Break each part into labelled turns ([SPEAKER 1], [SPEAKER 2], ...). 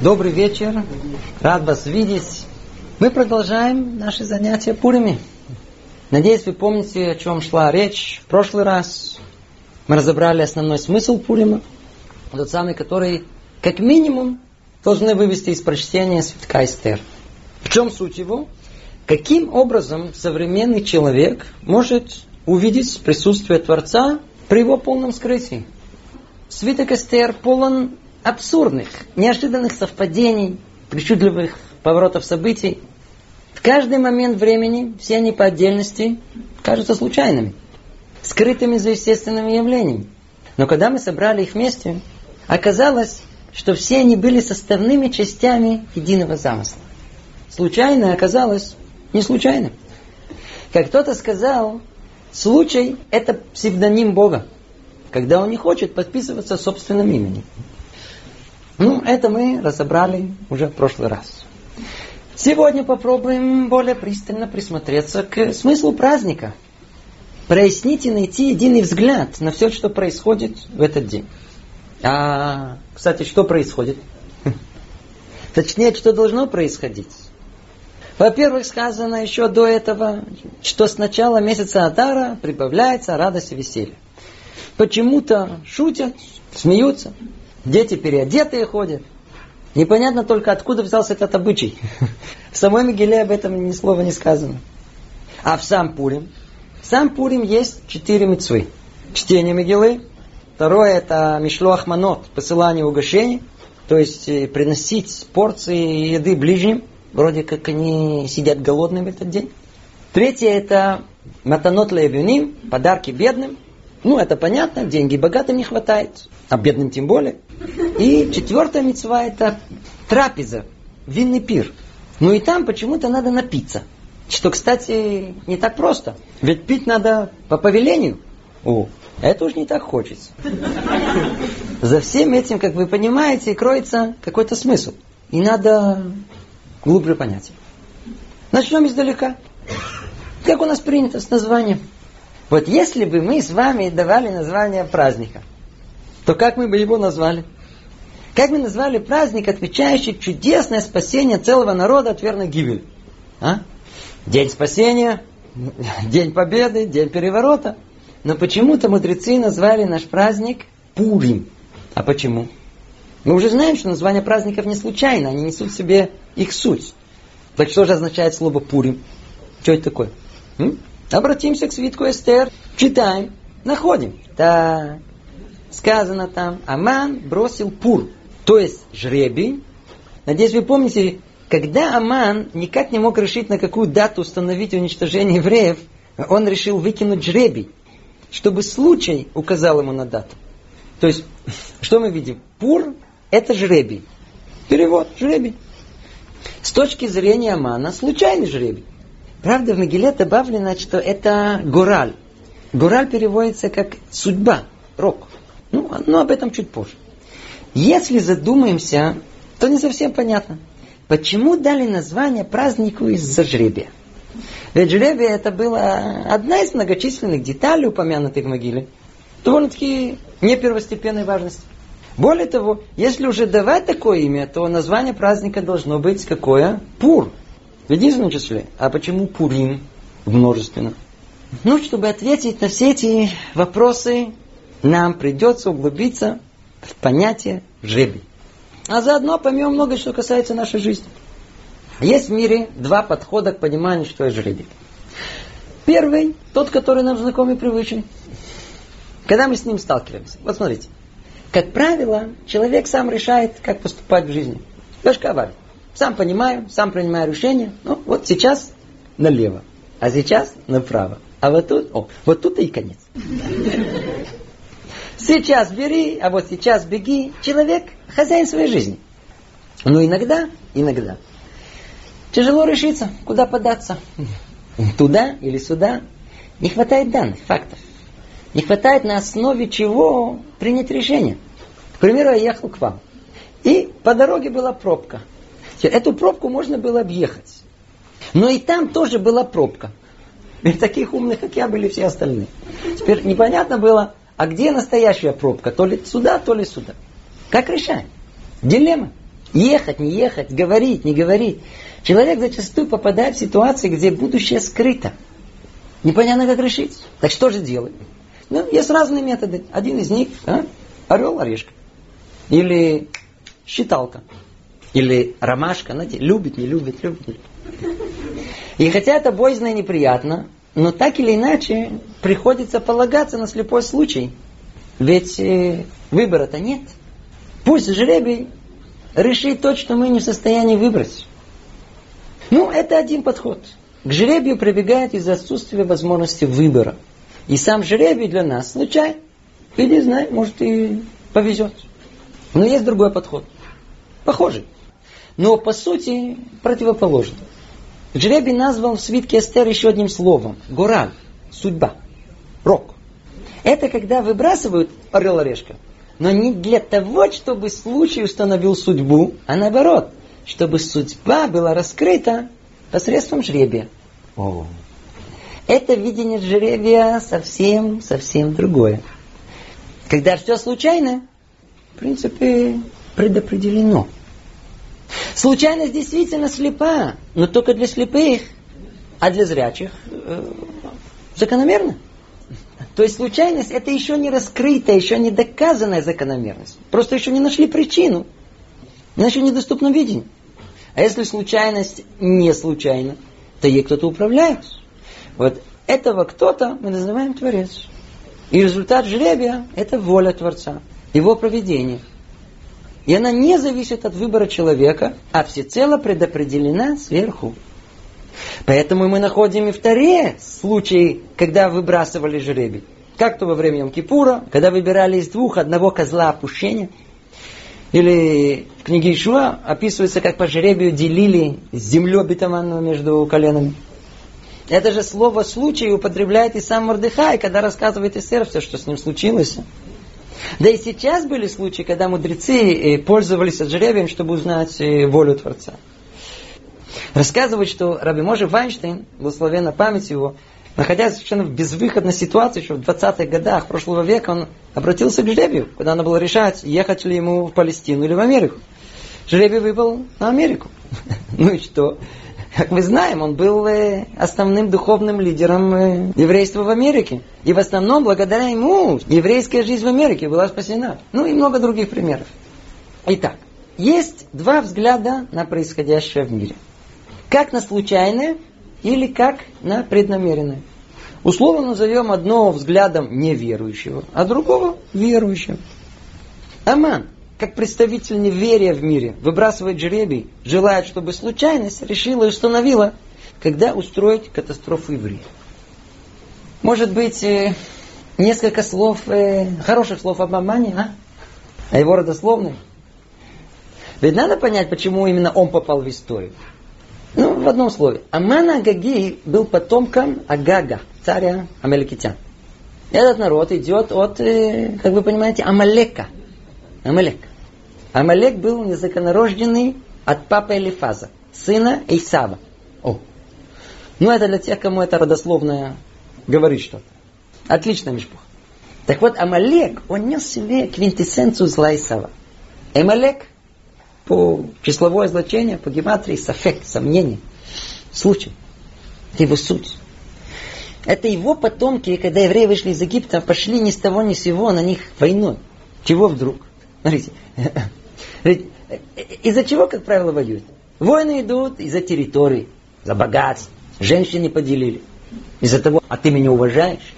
[SPEAKER 1] Добрый вечер. Рад вас видеть. Мы продолжаем наши занятия Пурими. Надеюсь, вы помните, о чем шла речь в прошлый раз. Мы разобрали основной смысл Пурима, тот самый, который, как минимум, должны вывести из прочтения Святка Эстер. В чем суть его? Каким образом современный человек может увидеть присутствие Творца при его полном скрытии? Свиток Эстер полон абсурдных, неожиданных совпадений, причудливых поворотов событий. В каждый момент времени все они по отдельности кажутся случайными, скрытыми за естественными явлениями. Но когда мы собрали их вместе, оказалось, что все они были составными частями единого замысла. Случайное оказалось не случайным. Как кто-то сказал, случай – это псевдоним Бога, когда он не хочет подписываться собственным именем. Ну, это мы разобрали уже в прошлый раз. Сегодня попробуем более пристально присмотреться к смыслу праздника. Прояснить и найти единый взгляд на все, что происходит в этот день. А, кстати, что происходит? Точнее, что должно происходить. Во-первых, сказано еще до этого, что с начала месяца Адара прибавляется радость и веселье. Почему-то шутят, смеются, Дети переодетые ходят. Непонятно только, откуда взялся этот обычай. В самой Мегиле об этом ни слова не сказано. А в сам Пурим? В сам Пурим есть четыре мецвы. Чтение Мегилы. Второе это Мишлуах Манот, посылание угощений. То есть э, приносить порции еды ближним. Вроде как они сидят голодными в этот день. Третье это Матанот Левюним, подарки бедным. Ну, это понятно, деньги богатым не хватает, а бедным тем более. И четвертая мецва это трапеза, винный пир. Ну и там почему-то надо напиться. Что, кстати, не так просто. Ведь пить надо по повелению. О, это уж не так хочется. За всем этим, как вы понимаете, кроется какой-то смысл. И надо глубже понять. Начнем издалека. Как у нас принято с названием? Вот если бы мы с вами давали название праздника, то как мы бы его назвали? Как мы назвали праздник, отвечающий чудесное спасение целого народа от верной гибели? А? День спасения, День Победы, День Переворота. Но почему-то мудрецы назвали наш праздник Пурим. А почему? Мы уже знаем, что название праздников не случайно, они несут в себе их суть. Так что же означает слово Пурим? Что это такое? М? Обратимся к свитку Эстер, читаем, находим. Так, сказано там, Аман бросил пур, то есть жребий. Надеюсь, вы помните, когда Аман никак не мог решить, на какую дату установить уничтожение евреев, он решил выкинуть жребий, чтобы случай указал ему на дату. То есть, что мы видим? Пур – это жребий. Перевод – жребий. С точки зрения Амана, случайный жребий. Правда, в Могиле добавлено, что это гораль. Гораль переводится как судьба, рок. Ну, но об этом чуть позже. Если задумаемся, то не совсем понятно, почему дали название празднику из-за жребия. Ведь жребие это была одна из многочисленных деталей, упомянутых в могиле. Довольно-таки не первостепенной важности. Более того, если уже давать такое имя, то название праздника должно быть какое? Пур в единственном числе. А почему Пурим в множественном? Ну, чтобы ответить на все эти вопросы, нам придется углубиться в понятие жребий. А заодно поймем много, что касается нашей жизни. Есть в мире два подхода к пониманию, что есть жребий. Первый, тот, который нам знаком и привычен. Когда мы с ним сталкиваемся. Вот смотрите. Как правило, человек сам решает, как поступать в жизни. Лешка авария. Сам понимаю, сам принимаю решение. Ну, вот сейчас налево, а сейчас направо. А вот тут, о, вот тут и конец. Сейчас бери, а вот сейчас беги. Человек хозяин своей жизни. Но иногда, иногда, тяжело решиться, куда податься. Туда или сюда. Не хватает данных, фактов. Не хватает на основе чего принять решение. К примеру, я ехал к вам. И по дороге была пробка. Эту пробку можно было объехать. Но и там тоже была пробка. И таких умных, как я, были все остальные. Теперь непонятно было, а где настоящая пробка? То ли сюда, то ли сюда. Как решать? Дилемма. Ехать, не ехать, говорить, не говорить. Человек зачастую попадает в ситуации, где будущее скрыто. Непонятно, как решить. Так что же делать? Ну, есть разные методы. Один из них а? орел, орешка. Или считалка. Или ромашка, знаете, любит, не любит, любит, не любит. И хотя это боязно и неприятно, но так или иначе приходится полагаться на слепой случай. Ведь э, выбора-то нет. Пусть жребий решит то, что мы не в состоянии выбрать. Ну, это один подход. К жребию прибегает из-за отсутствия возможности выбора. И сам жребий для нас случай. И не знаю, может и повезет. Но есть другой подход. Похожий. Но по сути противоположный. Жребий назвал в свитке Эстер еще одним словом. Гораль. Судьба. Рок. Это когда выбрасывают орел-орешка. Но не для того, чтобы случай установил судьбу, а наоборот, чтобы судьба была раскрыта посредством жребия. О. Это видение жребия совсем, совсем другое. Когда все случайно, в принципе, предопределено. Случайность действительно слепа, но только для слепых, а для зрячих э, закономерно. То есть случайность это еще не раскрытая, еще не доказанная закономерность. Просто еще не нашли причину. Она еще недоступна видению. А если случайность не случайна, то ей кто-то управляет. Вот этого кто-то мы называем Творец. И результат жребия – это воля Творца, его проведение. И она не зависит от выбора человека, а всецело предопределена сверху. Поэтому мы находим и в Таре случаи, когда выбрасывали жребий. Как то во время Йом-Кипура, когда выбирали из двух одного козла опущения – или в книге Ишуа описывается, как по жребию делили землю обетованную между коленами. Это же слово «случай» употребляет и сам Мордыхай, когда рассказывает Эстер все, что с ним случилось. Да и сейчас были случаи, когда мудрецы э, пользовались жребием, чтобы узнать э, волю Творца. Рассказывают, что Раби Може Вайнштейн, благословенна память его, находясь совершенно в безвыходной ситуации, еще в 20-х годах прошлого века, он обратился к жребию, когда надо было решать, ехать ли ему в Палестину или в Америку. Жребий выпал на Америку. Ну и что? Как мы знаем, он был э, основным духовным лидером э, еврейства в Америке. И в основном благодаря ему еврейская жизнь в Америке была спасена. Ну и много других примеров. Итак, есть два взгляда на происходящее в мире. Как на случайное или как на преднамеренное. Условно назовем одного взглядом неверующего, а другого верующего. Аман, как представитель неверия в мире, выбрасывает жребий, желает, чтобы случайность решила и установила, когда устроить катастрофу евреев. Может быть, э, несколько слов, э, хороших слов об Амане, а? А его родословной? Ведь надо понять, почему именно он попал в историю. Ну, в одном слове. Аман Агаги был потомком Агага, царя Амаликитян. Этот народ идет от, э, как вы понимаете, Амалека. Амалек. Амалек был незаконорожденный от папы Элифаза, сына Исава. О. Ну, это для тех, кому это родословное говорит что-то. Отлично, Мишпух. Так вот, Амалек, он нес себе квинтэссенцию зла Исава. Амалек по числовое значение, по гематрии, сафек, сомнение, случай. Это его суть. Это его потомки, когда евреи вышли из Египта, пошли ни с того ни с сего на них войной. Чего вдруг? Смотрите. Из-за чего, как правило, воюют? Войны идут из-за территории, за богатств. Женщины поделили. Из-за того, а ты меня уважаешь?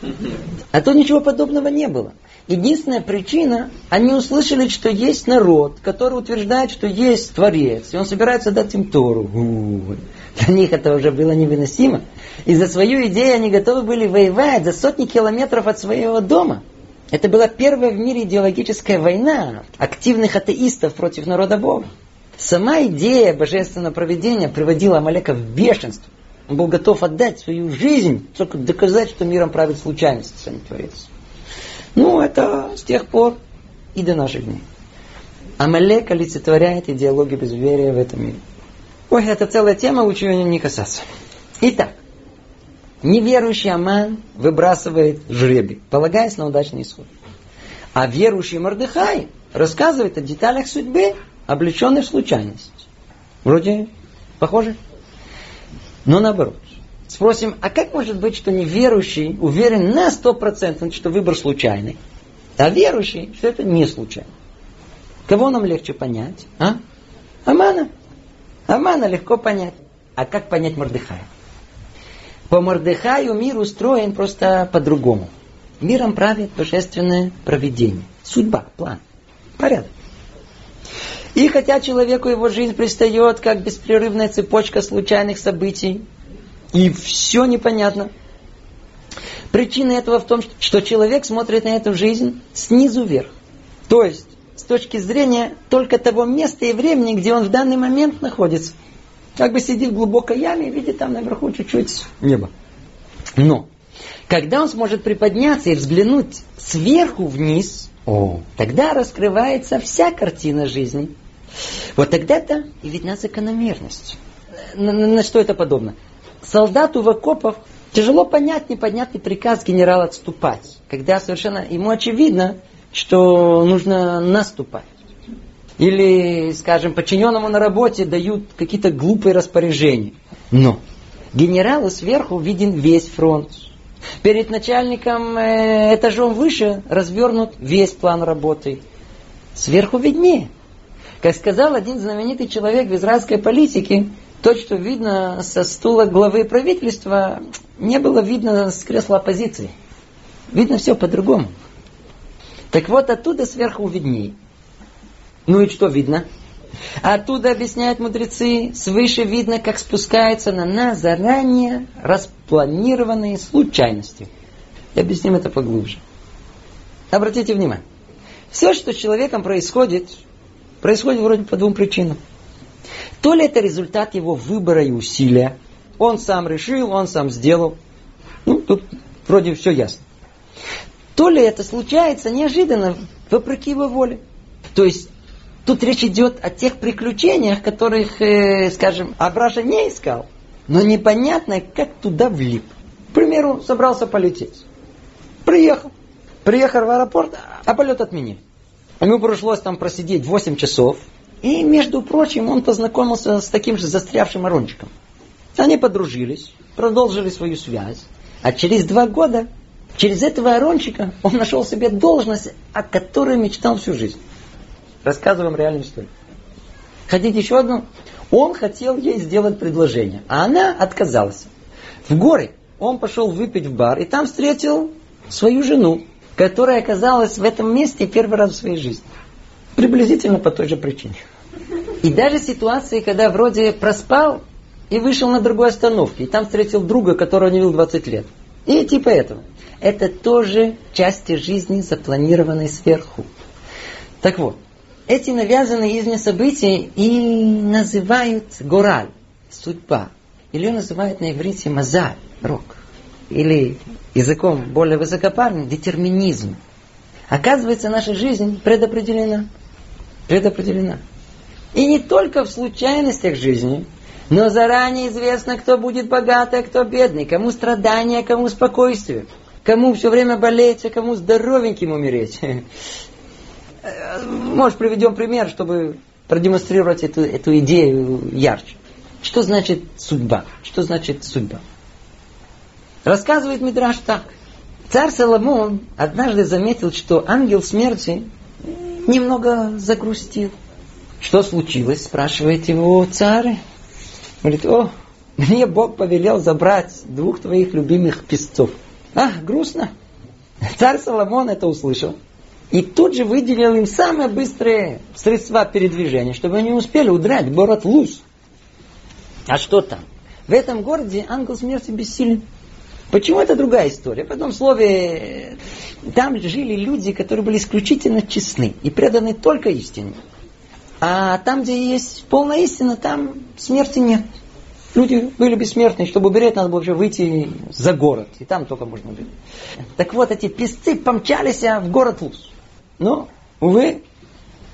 [SPEAKER 1] А то ничего подобного не было. Единственная причина, они услышали, что есть народ, который утверждает, что есть Творец, и он собирается дать им Тору. У-у-у. Для них это уже было невыносимо. И за свою идею они готовы были воевать за сотни километров от своего дома. Это была первая в мире идеологическая война активных атеистов против народа Бога. Сама идея божественного проведения приводила Амалека в бешенство. Он был готов отдать свою жизнь, только доказать, что миром правит случайность, а не Творец. Ну, это с тех пор и до наших дней. Амалек олицетворяет идеологию безверия в этом мире. Ой, это целая тема, лучше ее не касаться. Итак, неверующий Аман выбрасывает жребий, полагаясь на удачный исход. А верующий Мордыхай рассказывает о деталях судьбы, облеченный в случайность. Вроде похоже? Но наоборот. Спросим, а как может быть, что неверующий уверен на сто процентов, что выбор случайный, а верующий, что это не случайно? Кого нам легче понять? А? Амана. Амана легко понять. А как понять Мордыхая? По Мордыхаю мир устроен просто по-другому. Миром правит божественное провидение. Судьба, план, порядок. И хотя человеку его жизнь пристает как беспрерывная цепочка случайных событий, и все непонятно, причина этого в том, что человек смотрит на эту жизнь снизу вверх. То есть, с точки зрения только того места и времени, где он в данный момент находится. Как бы сидит в глубокой яме и видит там наверху чуть-чуть небо. Но, когда он сможет приподняться и взглянуть сверху вниз, о, тогда раскрывается вся картина жизни. Вот тогда-то и видна закономерность. На, на, на что это подобно? Солдату в окопах тяжело понять непонятный приказ генерала отступать, когда совершенно ему очевидно, что нужно наступать. Или, скажем, подчиненному на работе дают какие-то глупые распоряжения. Но генералу сверху виден весь фронт. Перед начальником э, этажом выше развернут весь план работы. Сверху виднее. Как сказал один знаменитый человек в израильской политике, то, что видно со стула главы правительства, не было видно с кресла оппозиции. Видно все по-другому. Так вот, оттуда сверху виднее. Ну и что видно? Оттуда, объясняют мудрецы, свыше видно, как спускается на нас заранее распланированные случайности. И объясним это поглубже. Обратите внимание. Все, что с человеком происходит, происходит вроде по двум причинам. То ли это результат его выбора и усилия, он сам решил, он сам сделал. Ну, тут вроде все ясно. То ли это случается неожиданно, вопреки его воле. То есть Тут речь идет о тех приключениях, которых, э, скажем, Абраша не искал. Но непонятно, как туда влип. К примеру, собрался полететь. Приехал. Приехал в аэропорт, а полет отменили. Ему пришлось там просидеть 8 часов. И, между прочим, он познакомился с таким же застрявшим Арончиком. Они подружились, продолжили свою связь. А через два года, через этого Арончика, он нашел себе должность, о которой мечтал всю жизнь. Рассказываем реальную историю. Хотите еще одну? Он хотел ей сделать предложение, а она отказалась. В горы он пошел выпить в бар и там встретил свою жену, которая оказалась в этом месте первый раз в своей жизни. Приблизительно по той же причине. И даже ситуации, когда вроде проспал и вышел на другой остановке, и там встретил друга, которого не видел 20 лет. И типа этого. Это тоже части жизни, запланированной сверху. Так вот, эти навязанные извне события и называют гораль, судьба. Или ее называют на иврите мазаль, рок. Или языком более высокопарным, детерминизм. Оказывается, наша жизнь предопределена. Предопределена. И не только в случайностях жизни, но заранее известно, кто будет богатый, а кто бедный, кому страдания, кому спокойствие, кому все время болеть, а кому здоровеньким умереть. Может, приведем пример, чтобы продемонстрировать эту, эту идею ярче. Что значит судьба? Что значит судьба? Рассказывает Мидраш так. Царь Соломон однажды заметил, что ангел смерти немного загрустил. Что случилось? Спрашивает его царь. Говорит, о, мне Бог повелел забрать двух твоих любимых песцов. А, грустно. Царь Соломон это услышал. И тут же выделил им самые быстрые средства передвижения, чтобы они успели удрать в город Луз. А что там? В этом городе ангел смерти бессилен. Почему это другая история? В одном слове, там жили люди, которые были исключительно честны и преданы только истине. А там, где есть полная истина, там смерти нет. Люди были бессмертны, чтобы умереть, надо было вообще выйти за город. И там только можно было. Так вот, эти песцы помчались в город Луз. Но, увы,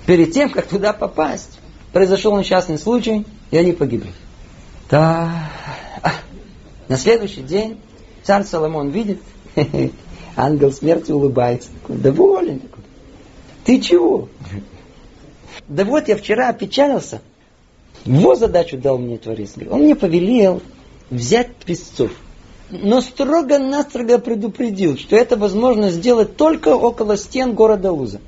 [SPEAKER 1] перед тем, как туда попасть, произошел несчастный случай, и они погибли. Да. На следующий день царь Соломон видит, ангел смерти улыбается. Доволен. Ты чего? Да вот я вчера опечалился. Вот задачу дал мне Творец. Он мне повелел взять песцов. Но строго-настрого предупредил, что это возможно сделать только около стен города Луза.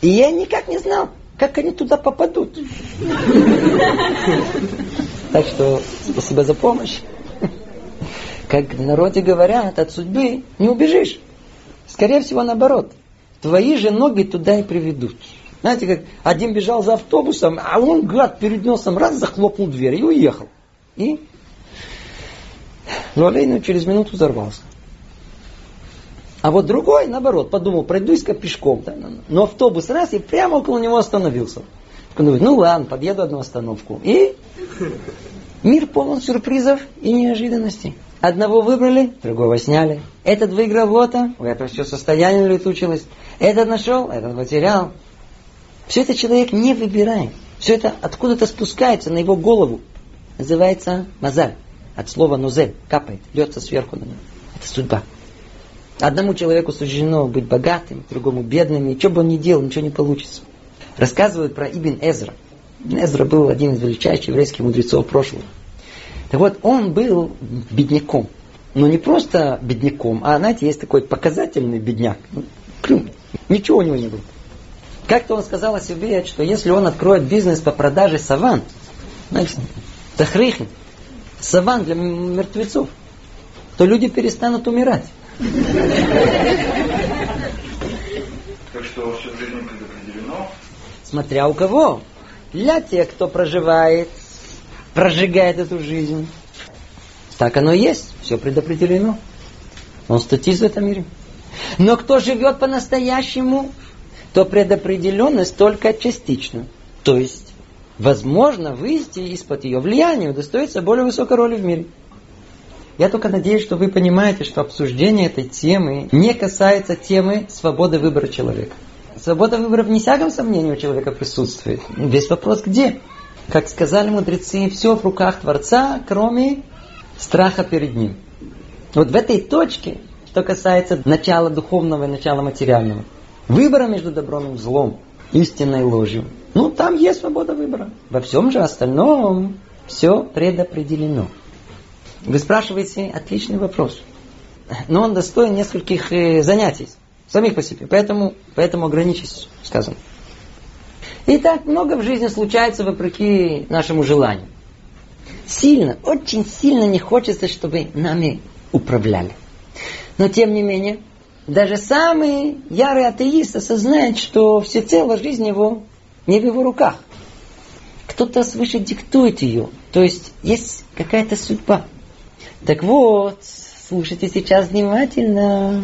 [SPEAKER 1] И я никак не знал, как они туда попадут. Так что спасибо за помощь. Как в народе говорят, от судьбы не убежишь. Скорее всего, наоборот. Твои же ноги туда и приведут. Знаете, как один бежал за автобусом, а он, гад, перед носом раз захлопнул дверь и уехал. И Лолейну через минуту взорвался. А вот другой, наоборот, подумал, пройдусь-ка пешком. Да, но автобус раз и прямо около него остановился. Он говорит, ну ладно, подъеду одну остановку. И мир полон сюрпризов и неожиданностей. Одного выбрали, другого сняли. Этот выиграл лото, у этого все состояние летучилось. Этот нашел, этот потерял. Все это человек не выбирает. Все это откуда-то спускается на его голову. Называется мазаль. От слова нозель. Капает, льется сверху на него. Это судьба. Одному человеку суждено быть богатым, другому бедным, и что бы он ни делал, ничего не получится. Рассказывают про Ибн Эзра. Ибн Эзра был один из величайших еврейских мудрецов прошлого. Так вот, он был бедняком. Но не просто бедняком, а, знаете, есть такой показательный бедняк. Ну, ничего у него не было. Как-то он сказал о себе, что если он откроет бизнес по продаже саван, знаете, тахрихн, саван для мертвецов, то люди перестанут умирать. Так
[SPEAKER 2] что все в жизни предопределено?
[SPEAKER 1] Смотря у кого. Для тех, кто проживает, прожигает эту жизнь. Так оно и есть. Все предопределено. Он статист в этом мире. Но кто живет по-настоящему, то предопределенность только частично. То есть, возможно, выйти из-под ее влияния, удостоиться более высокой роли в мире. Я только надеюсь, что вы понимаете, что обсуждение этой темы не касается темы свободы выбора человека. Свобода выбора в всяком сомнении у человека присутствует. Весь вопрос где? Как сказали мудрецы, все в руках Творца, кроме страха перед Ним. Вот в этой точке, что касается начала духовного и начала материального, выбора между добром и злом, истинной ложью, ну там есть свобода выбора. Во всем же остальном все предопределено. Вы спрашиваете отличный вопрос. Но он достоин нескольких э, занятий, самих по себе. Поэтому, поэтому ограничусь сказано. И так много в жизни случается вопреки нашему желанию. Сильно, очень сильно не хочется, чтобы нами управляли. Но тем не менее, даже самый ярый атеист осознает, что все тело жизни его не в его руках. Кто-то свыше диктует ее. То есть есть какая-то судьба. Так вот, слушайте сейчас внимательно.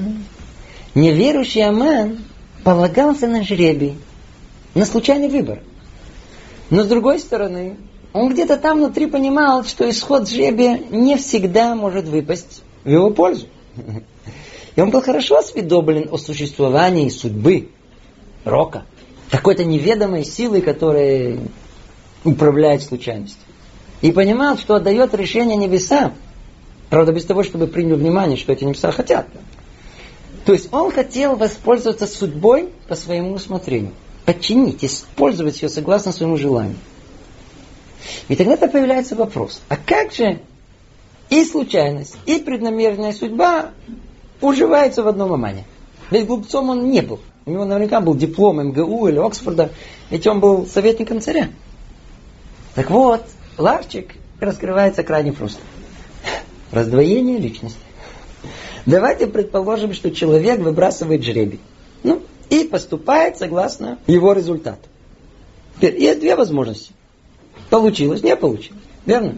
[SPEAKER 1] Неверующий Аман полагался на жребий, на случайный выбор. Но с другой стороны, он где-то там внутри понимал, что исход жребия не всегда может выпасть в его пользу. И он был хорошо осведомлен о существовании судьбы, рока, какой-то неведомой силы, которая управляет случайностью. И понимал, что отдает решение небесам, Правда, без того, чтобы принял внимание, что эти небеса хотят. То есть он хотел воспользоваться судьбой по своему усмотрению. Подчинить, использовать ее согласно своему желанию. И тогда-то появляется вопрос, а как же и случайность, и преднамеренная судьба уживаются в одном омане? Ведь глупцом он не был. У него наверняка был диплом МГУ или Оксфорда, ведь он был советником царя. Так вот, ларчик раскрывается крайне просто. Раздвоение личности. Давайте предположим, что человек выбрасывает жребий. Ну, и поступает согласно его результату. Теперь есть две возможности. Получилось, не получилось. Верно?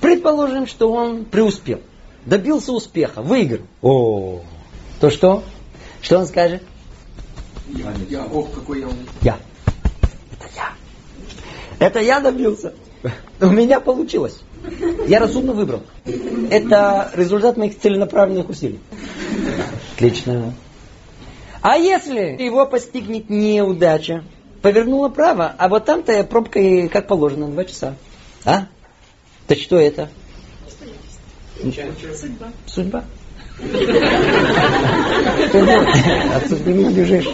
[SPEAKER 1] Предположим, что он преуспел. Добился успеха, выиграл. О, то что? Что он скажет?
[SPEAKER 2] Я, я, ох, какой я умный.
[SPEAKER 1] Я. Это я. Это я добился. У меня получилось. Я разумно выбрал. Это результат моих целенаправленных усилий. Отлично. А если его постигнет неудача? Повернула право, а вот там-то я пробкой как положено, два часа. А? Так что это?
[SPEAKER 3] Судьба.
[SPEAKER 1] Судьба. От судьбы не убежишь.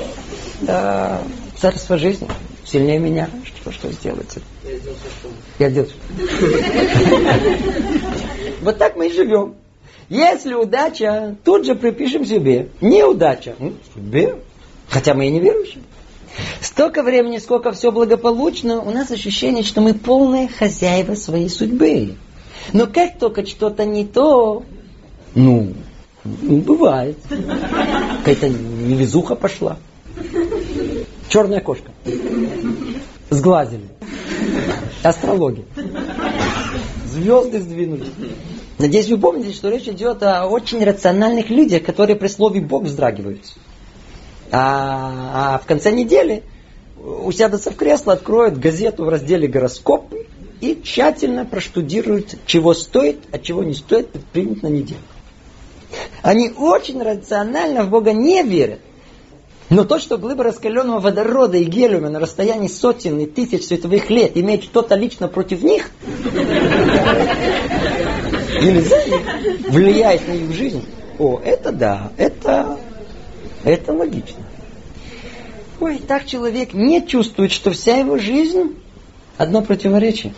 [SPEAKER 1] Царство жизни. сильнее меня. Что, что сделать? Я сделал Вот так мы и живем. Если удача, тут же припишем себе. Неудача. Себе. Хотя мы и не верующие. Столько времени, сколько все благополучно, у нас ощущение, что мы полные хозяева своей судьбы. Но как только что-то не то, ну, ну бывает. Какая-то невезуха пошла. Черная кошка. Сглазили. Астрология. Звезды сдвинулись. Надеюсь, вы помните, что речь идет о очень рациональных людях, которые при слове Бог вздрагиваются. А, а в конце недели усядутся в кресло, откроют газету в разделе гороскоп и тщательно проштудируют, чего стоит, а чего не стоит предпринять на неделю. Они очень рационально в Бога не верят. Но то, что глыба раскаленного водорода и гелиума на расстоянии сотен и тысяч световых лет имеет что-то лично против них, или за них, влияет на их жизнь, о, это да, это, это логично. Ой, так человек не чувствует, что вся его жизнь одно противоречие.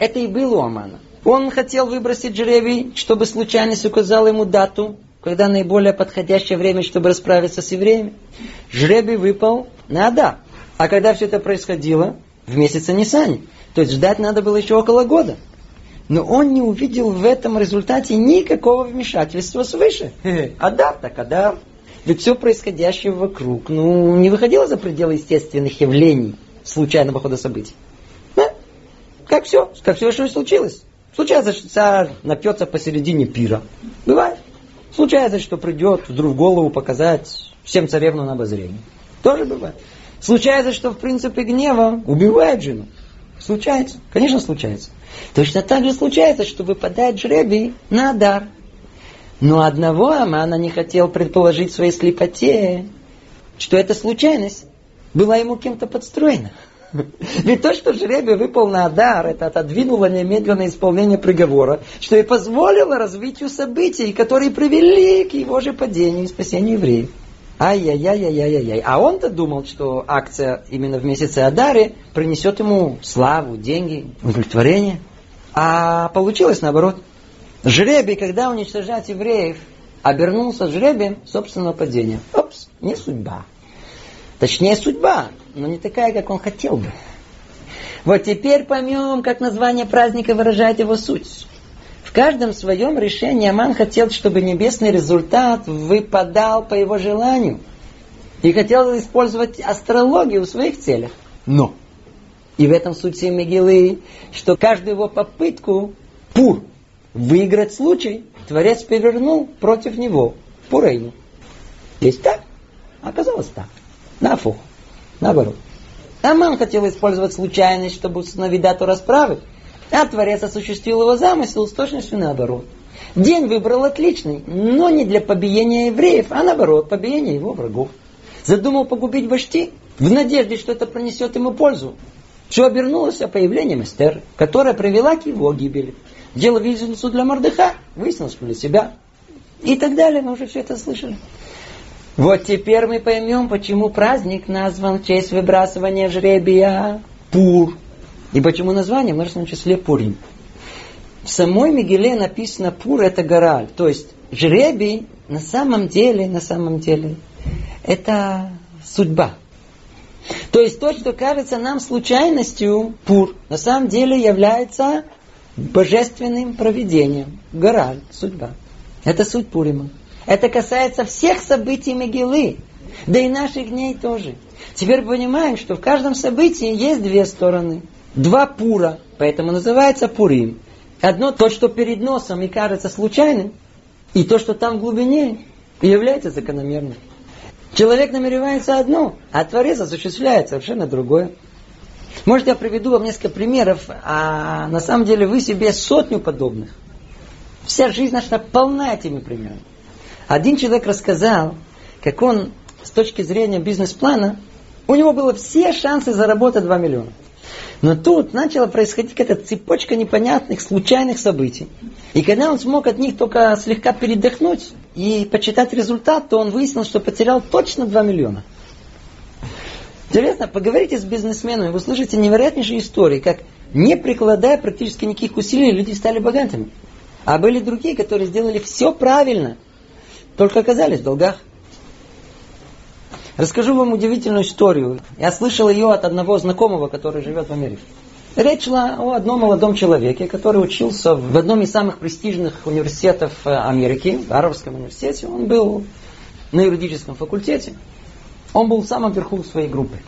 [SPEAKER 1] Это и было у Амана. Он хотел выбросить жребий, чтобы случайность указала ему дату, когда наиболее подходящее время, чтобы расправиться с евреями. Жребий выпал на Ада. А когда все это происходило? В месяце Нисани. То есть ждать надо было еще около года. Но он не увидел в этом результате никакого вмешательства свыше. Адар так Адар. Ведь все происходящее вокруг, ну, не выходило за пределы естественных явлений случайного хода событий. Как все, как все, что случилось. Случается, что царь напьется посередине пира. Бывает. Случается, что придет вдруг голову показать всем царевну на обозрение. Тоже бывает. Случается, что в принципе гнева убивает жену. Случается. Конечно, случается. Точно так же случается, что выпадает жребий на дар. Но одного Амана не хотел предположить в своей слепоте, что эта случайность была ему кем-то подстроена. Ведь то, что жребий выпал на Адар, это отодвинуло немедленное исполнение приговора, что и позволило развитию событий, которые привели к его же падению и спасению евреев. Ай-яй-яй-яй-яй-яй. А он-то думал, что акция именно в месяце Адаре принесет ему славу, деньги, удовлетворение. А получилось наоборот. Жребий, когда уничтожать евреев, обернулся жребием собственного падения. Опс, не судьба. Точнее, судьба, но не такая, как он хотел бы. Вот теперь поймем, как название праздника выражает его суть. В каждом своем решении Аман хотел, чтобы небесный результат выпадал по его желанию. И хотел использовать астрологию в своих целях. Но, и в этом суть всей Мегилы, что каждую его попытку Пур выиграть случай, Творец перевернул против него Пурейну. Есть так? Оказалось так. На фу. Наоборот. Аман хотел использовать случайность, чтобы установить дату расправы, а Творец осуществил его замысел с точностью наоборот. День выбрал отличный, но не для побиения евреев, а наоборот, побиения его врагов. Задумал погубить Вашти в надежде, что это принесет ему пользу. Все обернулось появлением Эстер, которая привела к его гибели. Дело визицу для Мордыха, выяснилось, для себя. И так далее, мы уже все это слышали. Вот теперь мы поймем, почему праздник назван в честь выбрасывания жребия Пур. И почему название в множественном числе Пурим. В самой Мигеле написано Пур это гораль. То есть жребий на самом деле, на самом деле, это судьба. То есть то, что кажется нам случайностью, Пур, на самом деле является божественным проведением. Гораль, судьба. Это суть Пурима. Это касается всех событий Мегилы, да и наших дней тоже. Теперь понимаем, что в каждом событии есть две стороны. Два пура, поэтому называется пурим. Одно то, что перед носом и кажется случайным, и то, что там в глубине, является закономерным. Человек намеревается одно, а Творец осуществляет совершенно другое. Может, я приведу вам несколько примеров, а на самом деле вы себе сотню подобных. Вся жизнь наша полна этими примерами. Один человек рассказал, как он с точки зрения бизнес-плана, у него было все шансы заработать 2 миллиона. Но тут начала происходить какая-то цепочка непонятных, случайных событий. И когда он смог от них только слегка передохнуть и почитать результат, то он выяснил, что потерял точно 2 миллиона. Интересно, поговорите с бизнесменами, вы слышите невероятнейшие истории, как не прикладая практически никаких усилий, люди стали богатыми. А были другие, которые сделали все правильно, только оказались в долгах. Расскажу вам удивительную историю. Я слышал ее от одного знакомого, который живет в Америке. Речь шла о одном молодом человеке, который учился в одном из самых престижных университетов э, Америки, в Арабском университете. Он был на юридическом факультете. Он был в самом верху своей группы.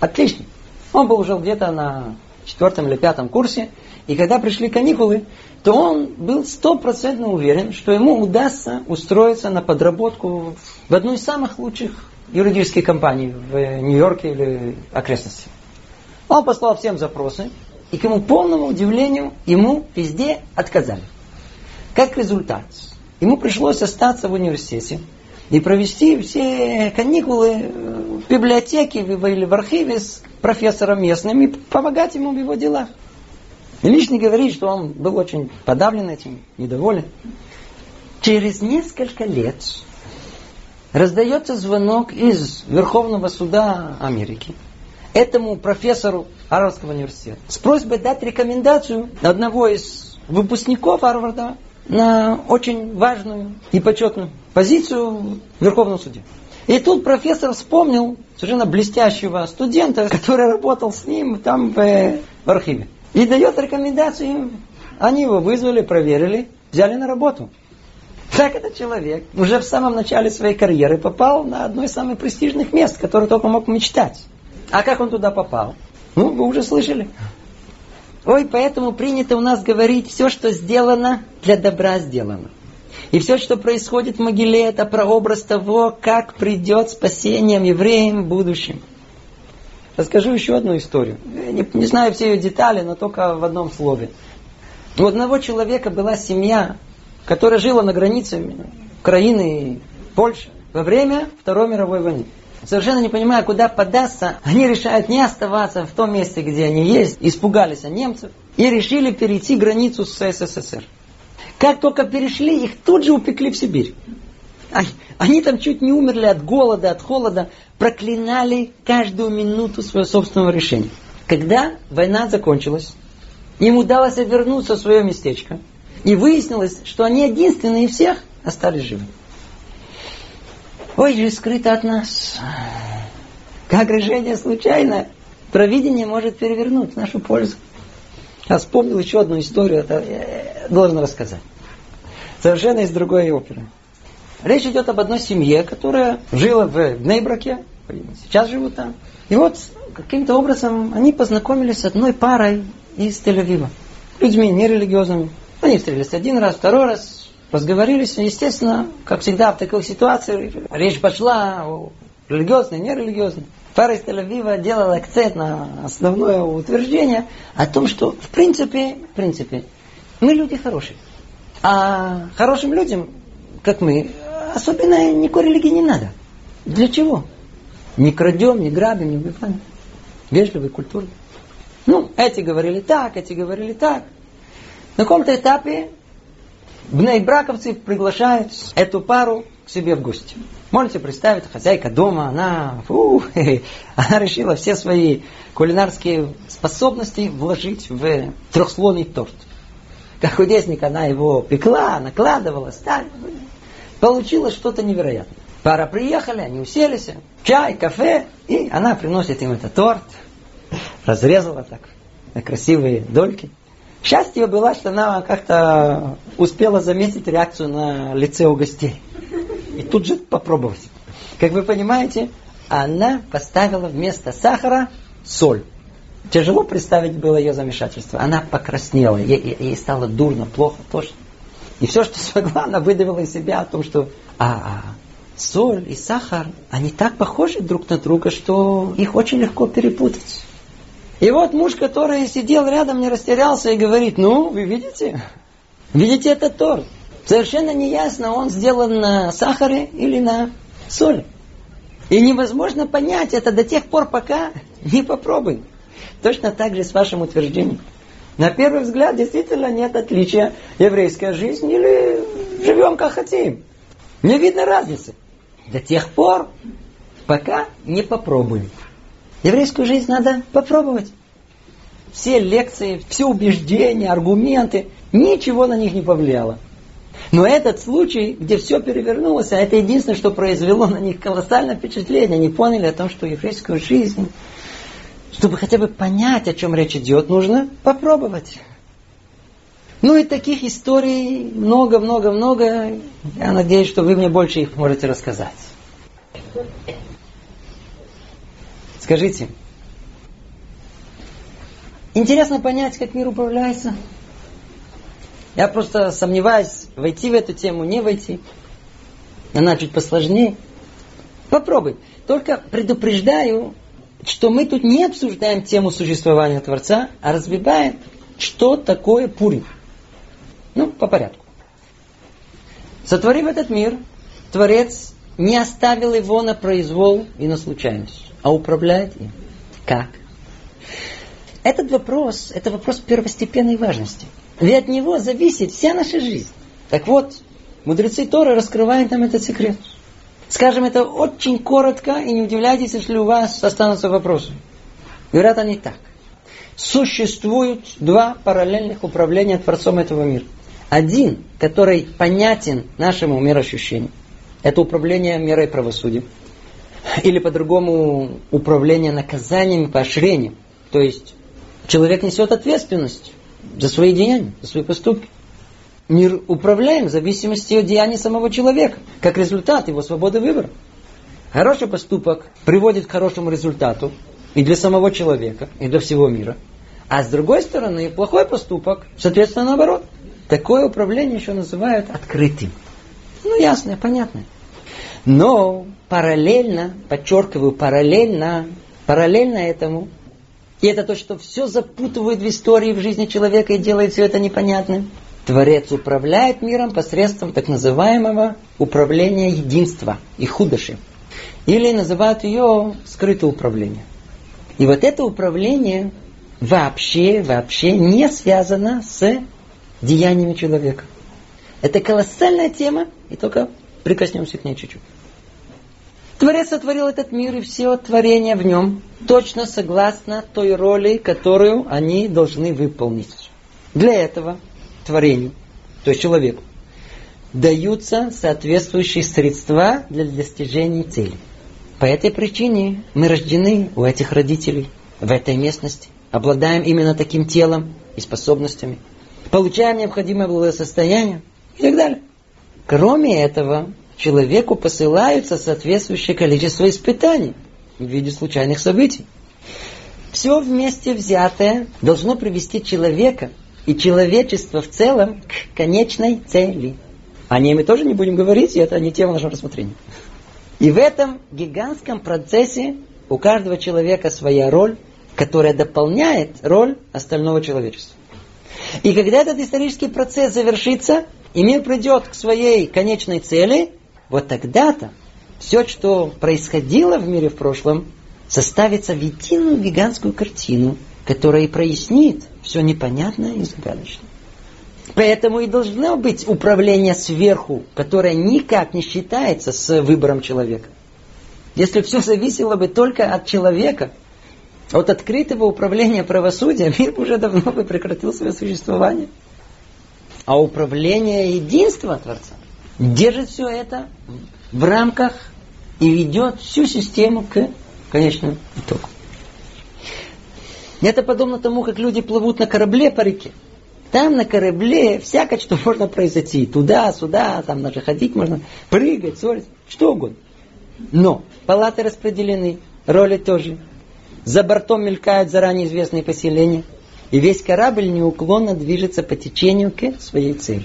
[SPEAKER 1] Отличный. Он был уже где-то на четвертом или пятом курсе. И когда пришли каникулы, то он был стопроцентно уверен, что ему удастся устроиться на подработку в одну из самых лучших юридических компаний в Нью-Йорке или окрестности. Он послал всем запросы, и к ему полному удивлению ему везде отказали. Как результат, ему пришлось остаться в университете и провести все каникулы в библиотеке или в архиве с профессором местным и помогать ему в его делах. И лишний говорит, что он был очень подавлен этим, недоволен. Через несколько лет раздается звонок из Верховного суда Америки этому профессору Арвардского университета с просьбой дать рекомендацию одного из выпускников Арварда на очень важную и почетную позицию в Верховном суде. И тут профессор вспомнил совершенно блестящего студента, который работал с ним там в, в архиве. И дает рекомендацию им. Они его вызвали, проверили, взяли на работу. Так этот человек уже в самом начале своей карьеры попал на одно из самых престижных мест, которое только мог мечтать. А как он туда попал? Ну, вы уже слышали. Ой, поэтому принято у нас говорить, все, что сделано, для добра сделано. И все, что происходит в могиле, это прообраз того, как придет спасением евреям в будущем. Расскажу еще одну историю. Не, не знаю все ее детали, но только в одном слове. У одного человека была семья, которая жила на границе Украины и Польши во время Второй мировой войны. Совершенно не понимая, куда податься, они решают не оставаться в том месте, где они есть, испугались немцев и решили перейти границу с СССР. Как только перешли, их тут же упекли в Сибирь. Они, там чуть не умерли от голода, от холода, проклинали каждую минуту своего собственного решения. Когда война закончилась, им удалось вернуться в свое местечко. И выяснилось, что они единственные из всех остались живы. Ой, же скрыто от нас. Как решение случайно, провидение может перевернуть в нашу пользу. Я вспомнил еще одну историю, это я должен рассказать. Совершенно из другой оперы. Речь идет об одной семье, которая жила в Нейбраке, сейчас живут там. И вот каким-то образом они познакомились с одной парой из Тель-Авива. Людьми нерелигиозными. Они встретились один раз, второй раз, разговорились. Естественно, как всегда в такой ситуации, речь пошла о религиозной, нерелигиозной. Пара из Тель-Авива делала акцент на основное утверждение о том, что в принципе, в принципе, мы люди хорошие. А хорошим людям, как мы, особенно никакой религии не надо. Для чего? Не крадем, не грабим, не убиваем. Вежливый, культурный. Ну, эти говорили так, эти говорили так. На каком-то этапе бнейбраковцы приглашают эту пару к себе в гости. Можете представить, хозяйка дома, она, фу, она решила все свои кулинарские способности вложить в трехслойный торт. Как худесник она его пекла, накладывала, ставила. Получилось что-то невероятное. Пара приехали, они уселись, чай, кафе, и она приносит им этот торт, разрезала так на красивые дольки. Счастье было, что она как-то успела заметить реакцию на лице у гостей. И тут же попробовать. Как вы понимаете, она поставила вместо сахара соль. Тяжело представить было ее замешательство. Она покраснела, ей, ей стало дурно, плохо, точно. И все, что смогла, она выдавила из себя о том, что а, а, соль и сахар, они так похожи друг на друга, что их очень легко перепутать. И вот муж, который сидел рядом, не растерялся и говорит, ну, вы видите, видите этот торт. Совершенно неясно, он сделан на сахаре или на соли. И невозможно понять это до тех пор, пока не попробуем. Точно так же с вашим утверждением. На первый взгляд действительно нет отличия еврейская жизнь или живем как хотим. Не видно разницы. До тех пор, пока не попробуем. Еврейскую жизнь надо попробовать. Все лекции, все убеждения, аргументы, ничего на них не повлияло. Но этот случай, где все перевернулось, а это единственное, что произвело на них колоссальное впечатление. Они поняли о том, что еврейскую жизнь, чтобы хотя бы понять, о чем речь идет, нужно попробовать. Ну и таких историй много-много-много. Я надеюсь, что вы мне больше их можете рассказать. Скажите, интересно понять, как мир управляется? Я просто сомневаюсь, войти в эту тему, не войти. Она чуть посложнее. Попробуй. Только предупреждаю, что мы тут не обсуждаем тему существования Творца, а разбиваем, что такое Пурим. Ну, по порядку. Сотворив этот мир, Творец не оставил его на произвол и на случайность, а управляет им. Как? Этот вопрос, это вопрос первостепенной важности. Ведь от него зависит вся наша жизнь. Так вот, мудрецы Торы раскрывают нам этот секрет. Скажем это очень коротко, и не удивляйтесь, если у вас останутся вопросы. Говорят они так. Существуют два параллельных управления Творцом этого мира. Один, который понятен нашему мироощущению. Это управление мерой правосудия. Или по-другому управление наказанием и поощрением. То есть человек несет ответственность за свои деяния, за свои поступки. Мир управляем в зависимости от деяний самого человека, как результат его свободы выбора. Хороший поступок приводит к хорошему результату и для самого человека, и для всего мира. А с другой стороны, плохой поступок, соответственно, наоборот. Такое управление еще называют открытым. Ну, ясное, понятное. Но параллельно, подчеркиваю, параллельно, параллельно этому и это то, что все запутывает в истории, в жизни человека и делает все это непонятным. Творец управляет миром посредством так называемого управления единства и худоши. Или называют ее скрытое управление. И вот это управление вообще, вообще не связано с деяниями человека. Это колоссальная тема, и только прикоснемся к ней чуть-чуть. Творец сотворил этот мир и все творения в нем точно согласно той роли, которую они должны выполнить. Для этого творению, то есть человеку, даются соответствующие средства для достижения цели. По этой причине мы рождены у этих родителей в этой местности, обладаем именно таким телом и способностями, получаем необходимое благосостояние и так далее. Кроме этого, человеку посылаются соответствующее количество испытаний в виде случайных событий. Все вместе взятое должно привести человека и человечество в целом к конечной цели. О ней мы тоже не будем говорить, и это не тема нашего рассмотрения. И в этом гигантском процессе у каждого человека своя роль, которая дополняет роль остального человечества. И когда этот исторический процесс завершится, и мир придет к своей конечной цели, вот тогда-то все, что происходило в мире в прошлом, составится в единую гигантскую картину, которая и прояснит все непонятное и загадочное. Поэтому и должно быть управление сверху, которое никак не считается с выбором человека. Если все зависело бы только от человека, от открытого управления правосудия, мир уже давно бы прекратил свое существование. А управление единства Творца держит все это в рамках и ведет всю систему к конечному итогу. Это подобно тому, как люди плывут на корабле по реке. Там на корабле всякое, что можно произойти. Туда, сюда, там даже ходить можно, прыгать, ссориться, что угодно. Но палаты распределены, роли тоже. За бортом мелькают заранее известные поселения. И весь корабль неуклонно движется по течению к своей цели.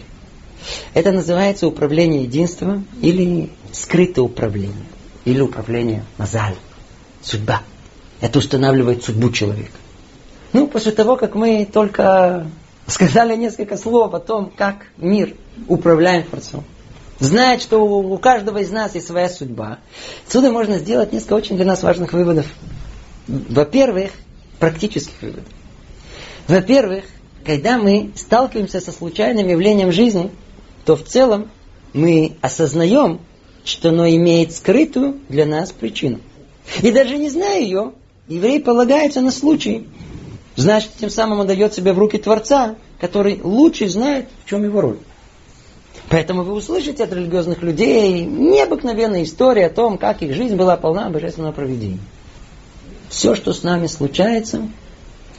[SPEAKER 1] Это называется управление единством или скрытое управление. Или управление мазаль, судьба. Это устанавливает судьбу человека. Ну, после того, как мы только сказали несколько слов о том, как мир управляем Творцом, знает, что у каждого из нас есть своя судьба, отсюда можно сделать несколько очень для нас важных выводов. Во-первых, практических выводов. Во-первых, когда мы сталкиваемся со случайным явлением жизни, то в целом мы осознаем, что оно имеет скрытую для нас причину. И даже не зная ее, еврей полагается на случай. Значит, тем самым он дает себя в руки Творца, который лучше знает, в чем его роль. Поэтому вы услышите от религиозных людей необыкновенные истории о том, как их жизнь была полна божественного проведения. Все, что с нами случается,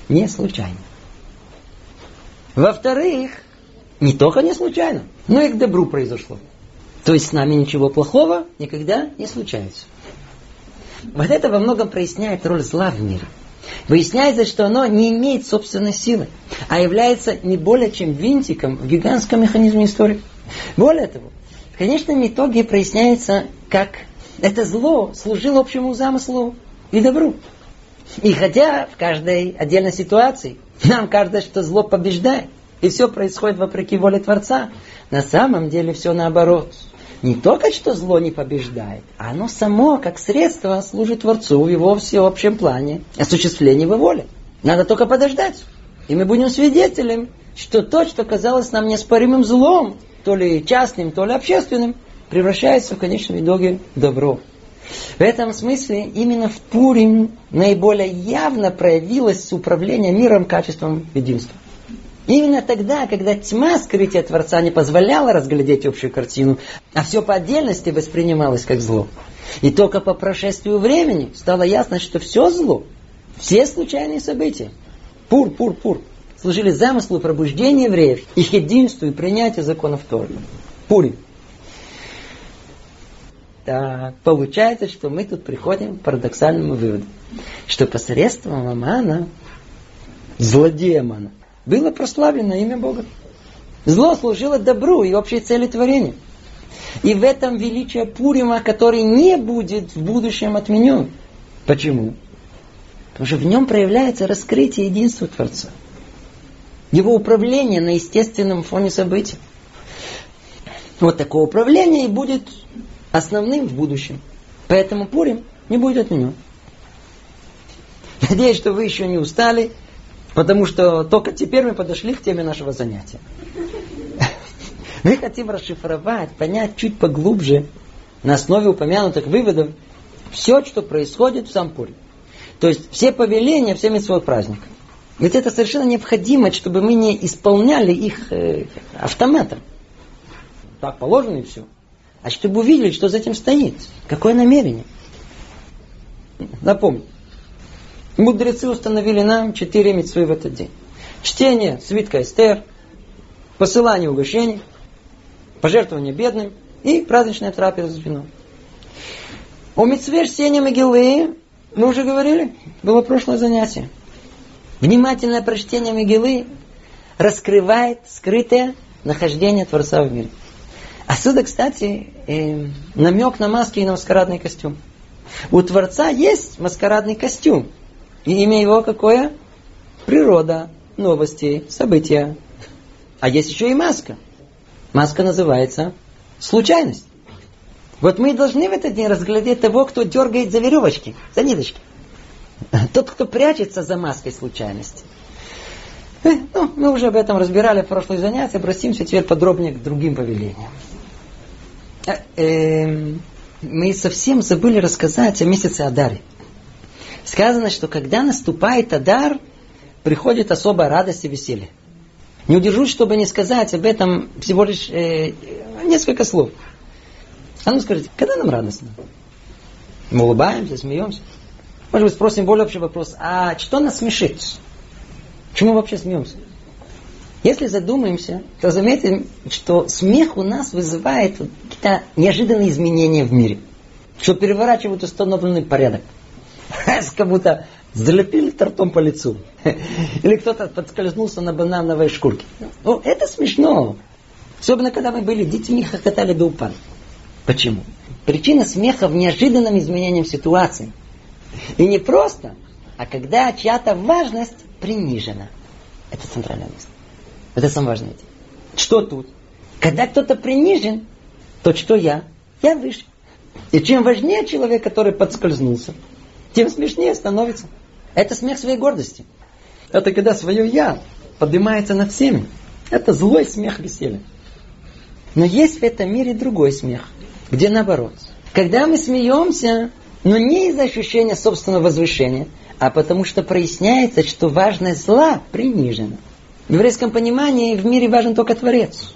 [SPEAKER 1] не случайно. Во-вторых, не только не случайно, но и к добру произошло. То есть с нами ничего плохого никогда не случается. Вот это во многом проясняет роль зла в мире. Выясняется, что оно не имеет собственной силы, а является не более чем винтиком в гигантском механизме истории. Более того, в конечном итоге проясняется, как это зло служило общему замыслу и добру. И хотя в каждой отдельной ситуации нам кажется, что зло побеждает, и все происходит вопреки воле Творца, на самом деле все наоборот. Не только что зло не побеждает, а оно само, как средство, служит Творцу в его всеобщем плане осуществления его воли. Надо только подождать. И мы будем свидетелем, что то, что казалось нам неоспоримым злом, то ли частным, то ли общественным, превращается в конечном итоге в добро. В этом смысле именно в Пурим наиболее явно проявилось управление миром качеством единства. Именно тогда, когда тьма скрытия Творца не позволяла разглядеть общую картину, а все по отдельности воспринималось как зло. И только по прошествию времени стало ясно, что все зло, все случайные события, пур, пур, пур, служили замыслу пробуждения евреев, их единству и принятия законов Торы. Пурим. Так, получается, что мы тут приходим к парадоксальному выводу, что посредством Амана, злодея Амана, было прославлено имя Бога. Зло служило добру и общей цели творения. И в этом величие Пурима, который не будет в будущем отменен. Почему? Потому что в нем проявляется раскрытие единства Творца его управление на естественном фоне событий. Вот такое управление и будет основным в будущем. Поэтому Пурим не будет отменен. Надеюсь, что вы еще не устали, потому что только теперь мы подошли к теме нашего занятия. Мы хотим расшифровать, понять чуть поглубже, на основе упомянутых выводов, все, что происходит в Сампуре. То есть все повеления, все митцвот праздника. Ведь это совершенно необходимо, чтобы мы не исполняли их э, автоматом. Так положено и все. А чтобы увидели, что за этим стоит. Какое намерение. Напомню. Мудрецы установили нам четыре митцвы в этот день. Чтение свитка Эстер, посылание угощений, пожертвование бедным и праздничная трапеза с вином. О митцве чтения Могилы мы уже говорили, было прошлое занятие. Внимательное прочтение Мегилы раскрывает скрытое нахождение Творца в мире. Отсюда, кстати, э, намек на маски и на маскарадный костюм. У Творца есть маскарадный костюм. И имя его какое? Природа, новости, события. А есть еще и маска. Маска называется случайность. Вот мы должны в этот день разглядеть того, кто дергает за веревочки, за ниточки. Тот, кто прячется за маской случайности. Э, ну, мы уже об этом разбирали в прошлые занятия, обратимся теперь подробнее к другим повелениям. Э, э, мы совсем забыли рассказать о месяце Адаре. Сказано, что когда наступает Адар, приходит особая радость и веселье. Не удержусь, чтобы не сказать об этом всего лишь э, несколько слов. А ну скажите, когда нам радостно? Мы улыбаемся, смеемся. Может быть, спросим более общий вопрос. А что нас смешит? Чему вообще смеемся? Если задумаемся, то заметим, что смех у нас вызывает какие-то неожиданные изменения в мире. Что переворачивают установленный порядок. Как будто залепили тортом по лицу. Или кто-то подскользнулся на банановой шкурке. Ну, это смешно. Особенно, когда мы были детьми, хохотали до упада. Почему? Причина смеха в неожиданном изменении ситуации. И не просто, а когда чья-то важность принижена. Это центральное место. Это самое важное. Что тут? Когда кто-то принижен, то что я? Я выше. И чем важнее человек, который подскользнулся, тем смешнее становится. Это смех своей гордости. Это когда свое «я» поднимается над всеми. Это злой смех веселья. Но есть в этом мире другой смех, где наоборот. Когда мы смеемся, Но не из-за ощущения собственного возвышения, а потому что проясняется, что важность зла принижена. В еврейском понимании в мире важен только Творец.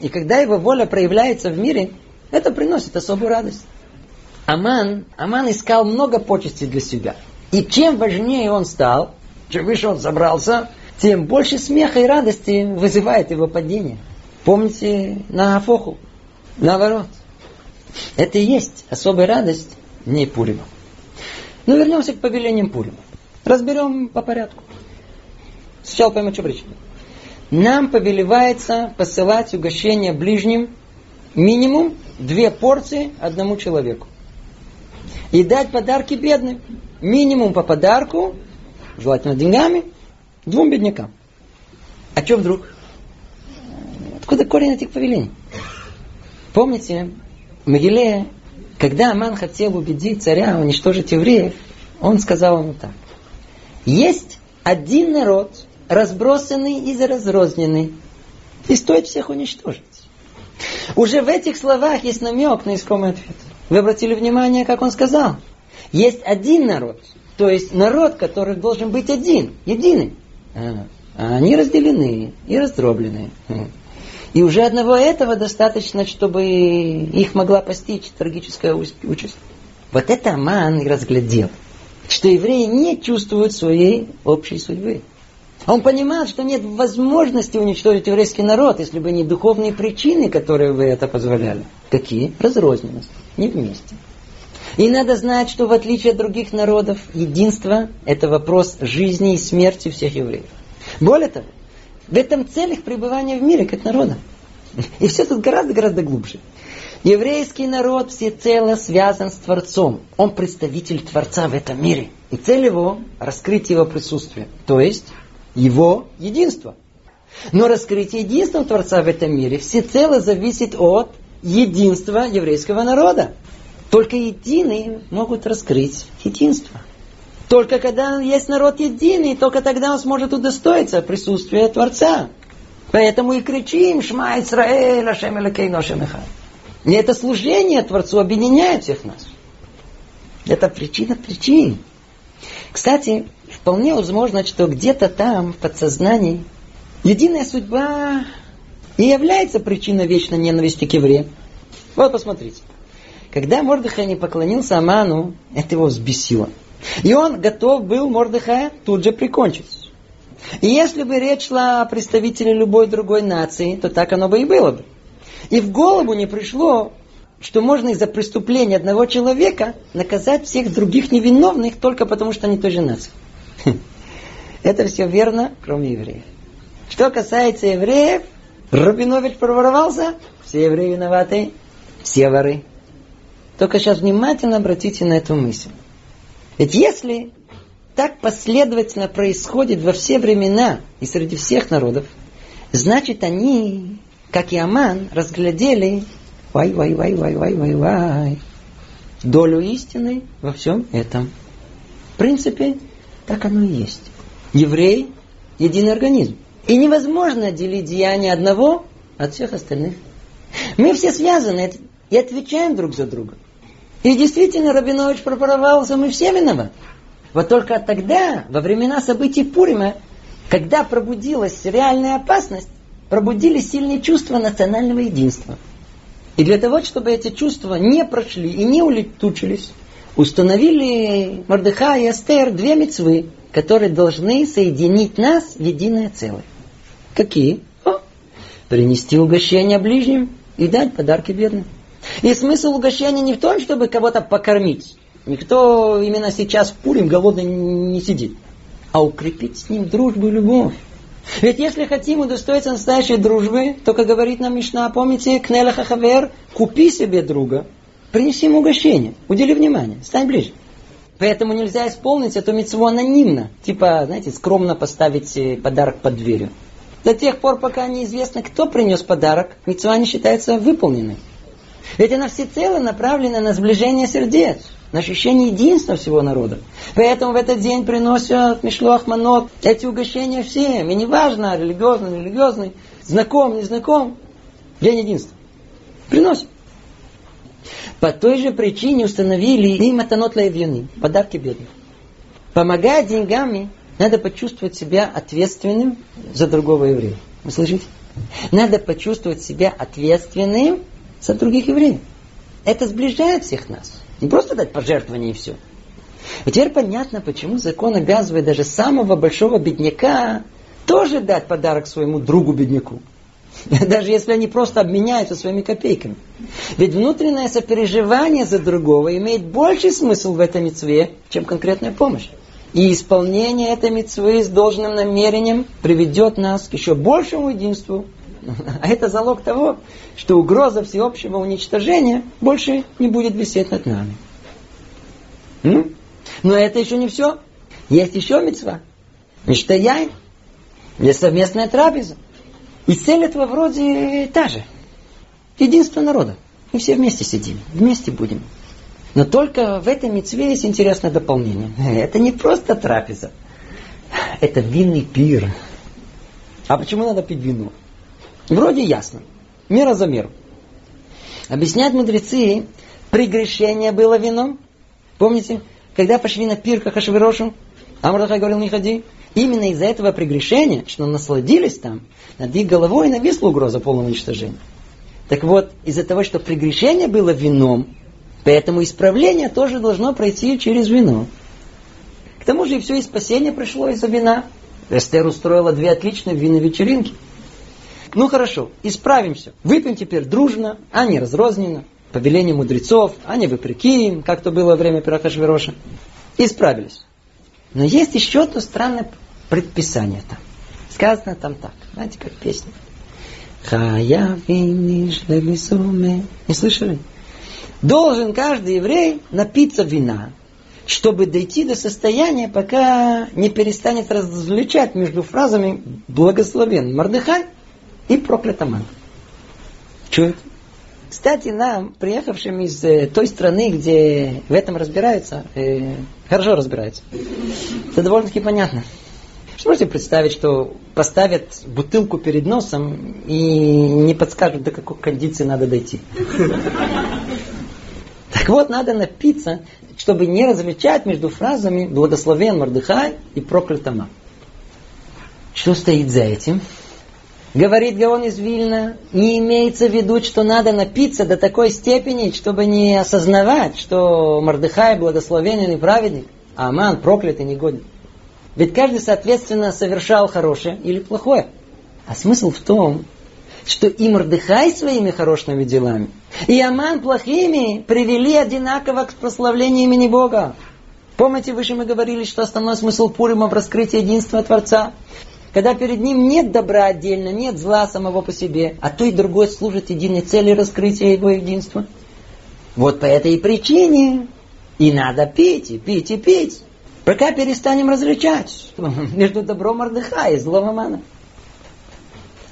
[SPEAKER 1] И когда его воля проявляется в мире, это приносит особую радость. Аман, Аман искал много почестей для себя. И чем важнее он стал, чем выше он забрался, тем больше смеха и радости вызывает его падение. Помните на Афоху? Наоборот. Это и есть особая радость не Пурима. Но вернемся к повелениям Пурима. Разберем по порядку. Сначала поймем, что причина. Нам повелевается посылать угощение ближним минимум две порции одному человеку. И дать подарки бедным. Минимум по подарку, желательно деньгами, двум беднякам. А что вдруг? Откуда корень этих повелений? Помните, Могиле, когда Аман хотел убедить царя уничтожить евреев, он сказал ему так. Есть один народ, разбросанный и разрозненный, и стоит всех уничтожить. Уже в этих словах есть намек на искомый ответ. Вы обратили внимание, как он сказал? Есть один народ, то есть народ, который должен быть один, единый. А, а они разделены и раздроблены. И уже одного этого достаточно, чтобы их могла постичь трагическая участь. Вот это Аман разглядел, что евреи не чувствуют своей общей судьбы. Он понимал, что нет возможности уничтожить еврейский народ, если бы не духовные причины, которые вы это позволяли. Какие? Разрозненность. Не вместе. И надо знать, что в отличие от других народов, единство – это вопрос жизни и смерти всех евреев. Более того, в этом цель их пребывания в мире, как народа. И все тут гораздо-гораздо глубже. Еврейский народ всецело связан с Творцом. Он представитель Творца в этом мире. И цель его – раскрыть его присутствие. То есть, его единство. Но раскрытие единства Творца в этом мире всецело зависит от единства еврейского народа. Только единые могут раскрыть единство. Только когда есть народ единый, только тогда он сможет удостоиться присутствия Творца. Поэтому и кричим «Шма Исраэль, Ашем Элакейну, Ашем И это служение Творцу объединяет всех нас. Это причина причин. Кстати, вполне возможно, что где-то там, в подсознании, единая судьба и является причиной вечной ненависти к евреям. Вот посмотрите. Когда Мордыхай не поклонился Аману, это его взбесило. И он готов был Мордыхая тут же прикончить. И если бы речь шла о представителе любой другой нации, то так оно бы и было бы. И в голову не пришло, что можно из-за преступления одного человека наказать всех других невиновных только потому, что они той же нации. Это все верно, кроме евреев. Что касается евреев, Рабинович проворовался, все евреи виноваты, все воры. Только сейчас внимательно обратите на эту мысль. Ведь если так последовательно происходит во все времена и среди всех народов, значит они, как и Аман, разглядели вай, вай, вай, вай, вай, вай, вай, долю истины во всем этом. В принципе, так оно и есть. Еврей – единый организм. И невозможно отделить деяния одного от всех остальных. Мы все связаны и отвечаем друг за друга. И действительно, Рабинович пропоровался, мы все виноваты. Вот только тогда, во времена событий Пурима, когда пробудилась реальная опасность, пробудились сильные чувства национального единства. И для того, чтобы эти чувства не прошли и не улетучились, установили Мордыха и Астер две мецвы, которые должны соединить нас в единое целое. Какие? О, принести угощение ближним и дать подарки бедным. И смысл угощения не в том, чтобы кого-то покормить. Никто именно сейчас в Пурим голодный не сидит. А укрепить с ним дружбу и любовь. Ведь если хотим удостоиться настоящей дружбы, то, как говорит нам Мишна, помните, Кнеля Хавер, купи себе друга, принеси ему угощение, удели внимание, стань ближе. Поэтому нельзя исполнить эту митцву анонимно. Типа, знаете, скромно поставить э, подарок под дверью. До тех пор, пока неизвестно, кто принес подарок, митцва не считается выполненной. Ведь она всецело направлена на сближение сердец, на ощущение единства всего народа. Поэтому в этот день приносят Мишлох Манот эти угощения всем. И неважно, религиозный, нерелигиозный, знаком, не знаком. День единства. Приносят. По той же причине установили и матанот лаевьюны, подарки бедных. Помогая деньгами, надо почувствовать себя ответственным за другого еврея. Вы слышите? Надо почувствовать себя ответственным за других евреев. Это сближает всех нас. Не просто дать пожертвование и все. И теперь понятно, почему закон обязывает даже самого большого бедняка тоже дать подарок своему другу-бедняку. Даже если они просто обменяются своими копейками. Ведь внутреннее сопереживание за другого имеет больший смысл в этом мецве, чем конкретная помощь. И исполнение этой мецвы с должным намерением приведет нас к еще большему единству. А это залог того, что угроза всеобщего уничтожения больше не будет висеть над нами. Но это еще не все. Есть еще мецва. Мечта яй. Есть совместная трапеза. И цель этого вроде та же. Единство народа. Мы все вместе сидим, вместе будем. Но только в этой мецве есть интересное дополнение. Это не просто трапеза. Это винный пир. А почему надо пить вино? Вроде ясно. Мера за меру. Объясняют мудрецы, прегрешение было вином. Помните, когда пошли на пир к Ахашвирошу, Амрахай говорил, не ходи. Именно из-за этого прегрешения, что насладились там, над их головой нависла угроза полного уничтожения. Так вот, из-за того, что прегрешение было вином, поэтому исправление тоже должно пройти через вино. К тому же и все и спасение пришло из-за вина. Эстер устроила две отличные винные вечеринки. Ну хорошо, исправимся. Выпьем теперь дружно, а не разрозненно, по велению мудрецов, а не вопреки как то было во время Пирахашвироша. Исправились. Но есть еще одно странное предписание там. Сказано там так. Знаете, как песня. Хаявиниш Не слышали? Должен каждый еврей напиться вина, чтобы дойти до состояния, пока не перестанет различать между фразами «благословен Мордыхай» и «проклят Аман». Что это? Кстати, нам, приехавшим из э, той страны, где в этом разбираются, э, хорошо разбираются, это довольно-таки понятно. Что можете представить, что поставят бутылку перед носом и не подскажут, до какой кондиции надо дойти. Так вот, надо напиться, чтобы не различать между фразами «благословен Мордыхай» и «проклятама». Что стоит за этим? Говорит Гаон из Вильна, не имеется в виду, что надо напиться до такой степени, чтобы не осознавать, что Мордыхай благословенен и праведник, а Аман проклят и негоден. Ведь каждый, соответственно, совершал хорошее или плохое. А смысл в том, что и Мордыхай своими хорошими делами, и Аман плохими привели одинаково к прославлению имени Бога. Помните, выше мы говорили, что основной смысл Пурима в раскрытии единства Творца когда перед ним нет добра отдельно, нет зла самого по себе, а то и другое служит единой цели раскрытия его единства. Вот по этой причине и надо пить, и пить, и пить. Пока перестанем различать между добром Мордыха и злом Амана.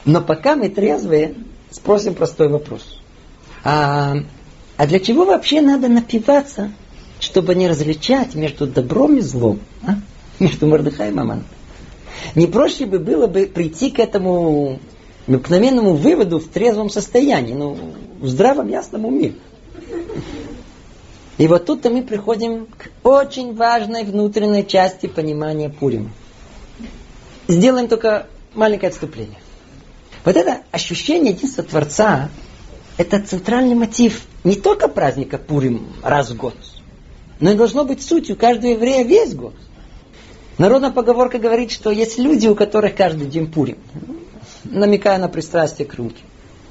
[SPEAKER 1] Но пока мы трезвые, спросим простой вопрос. А, а для чего вообще надо напиваться, чтобы не различать между добром и злом? А? Между Мордыха и Маманом. Не проще бы было бы прийти к этому обыкновенному выводу в трезвом состоянии, ну, в здравом ясном уме. И вот тут-то мы приходим к очень важной внутренней части понимания Пурима. Сделаем только маленькое отступление. Вот это ощущение единства Творца, это центральный мотив не только праздника Пурим раз в год, но и должно быть сутью каждого еврея весь год. Народная поговорка говорит, что есть люди, у которых каждый день пурим, намекая на пристрастие к.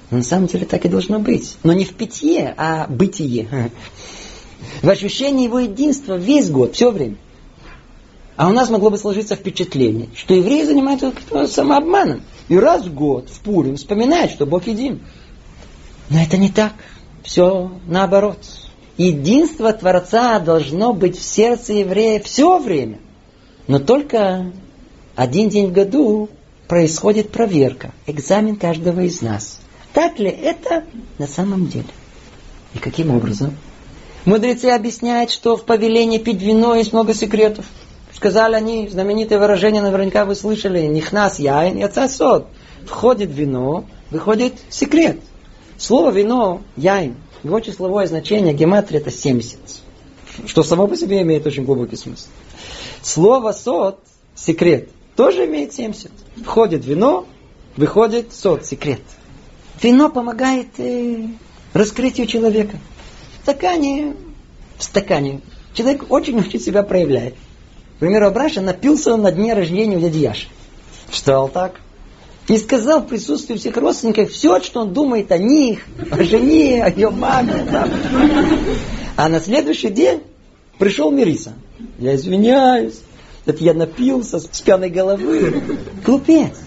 [SPEAKER 1] Но на самом деле так и должно быть. Но не в питье, а бытие. В ощущении его единства весь год, все время. А у нас могло бы сложиться впечатление, что евреи занимаются самообманом. И раз в год в Пурим вспоминают, что Бог един. Но это не так. Все наоборот. Единство Творца должно быть в сердце еврея все время. Но только один день в году происходит проверка, экзамен каждого из нас. Так ли это на самом деле? И каким образом? Мудрецы объясняют, что в повелении пить вино есть много секретов. Сказали они, знаменитое выражение, наверняка вы слышали, нихнас яин, яца сод. Входит вино, выходит секрет. Слово вино, яин, Его числовое значение гематрия это 70. Что само по себе имеет очень глубокий смысл. Слово сот, секрет, тоже имеет 70. Входит вино, выходит сот, секрет. Вино помогает э, раскрытию человека. Стакане, в стакане человек очень-очень себя проявляет. К примеру, Абраша напился он на дне рождения у дяди Яши. Встал так, и сказал в присутствии всех родственников все, что он думает о них, о жене, о ее маме. Да. А на следующий день пришел Мириса. Я извиняюсь, это я напился с пьяной головы. Глупец.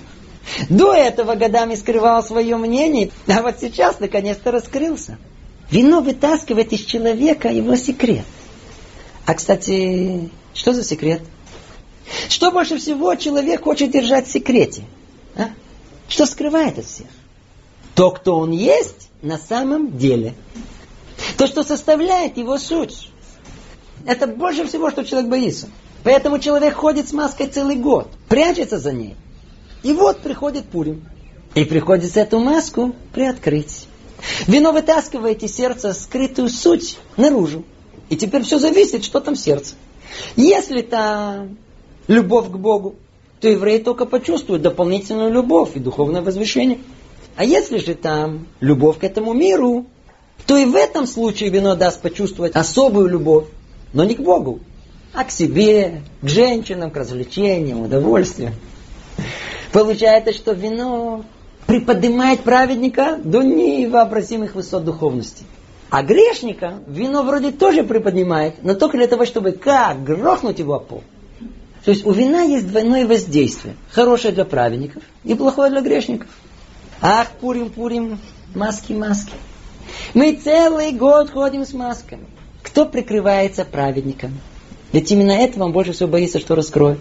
[SPEAKER 1] До этого годами скрывал свое мнение, а вот сейчас наконец-то раскрылся. Вино вытаскивает из человека его секрет. А, кстати, что за секрет? Что больше всего человек хочет держать в секрете? А? Что скрывает от всех? То, кто он есть на самом деле. То, что составляет его суть. Это больше всего, что человек боится. Поэтому человек ходит с маской целый год, прячется за ней. И вот приходит Пурим. И приходится эту маску приоткрыть. Вино вытаскивает из сердца скрытую суть наружу. И теперь все зависит, что там сердце. Если там любовь к Богу, то еврей только почувствует дополнительную любовь и духовное возвышение. А если же там любовь к этому миру, то и в этом случае вино даст почувствовать особую любовь, но не к Богу, а к себе, к женщинам, к развлечениям, удовольствиям. Получается, что вино приподнимает праведника до невообразимых высот духовности. А грешника вино вроде тоже приподнимает, но только для того, чтобы как грохнуть его о пол. То есть у вина есть двойное воздействие. Хорошее для праведников и плохое для грешников. Ах, пурим, пурим, маски, маски. Мы целый год ходим с масками. Кто прикрывается праведником? Ведь именно этого он больше всего боится, что раскроет.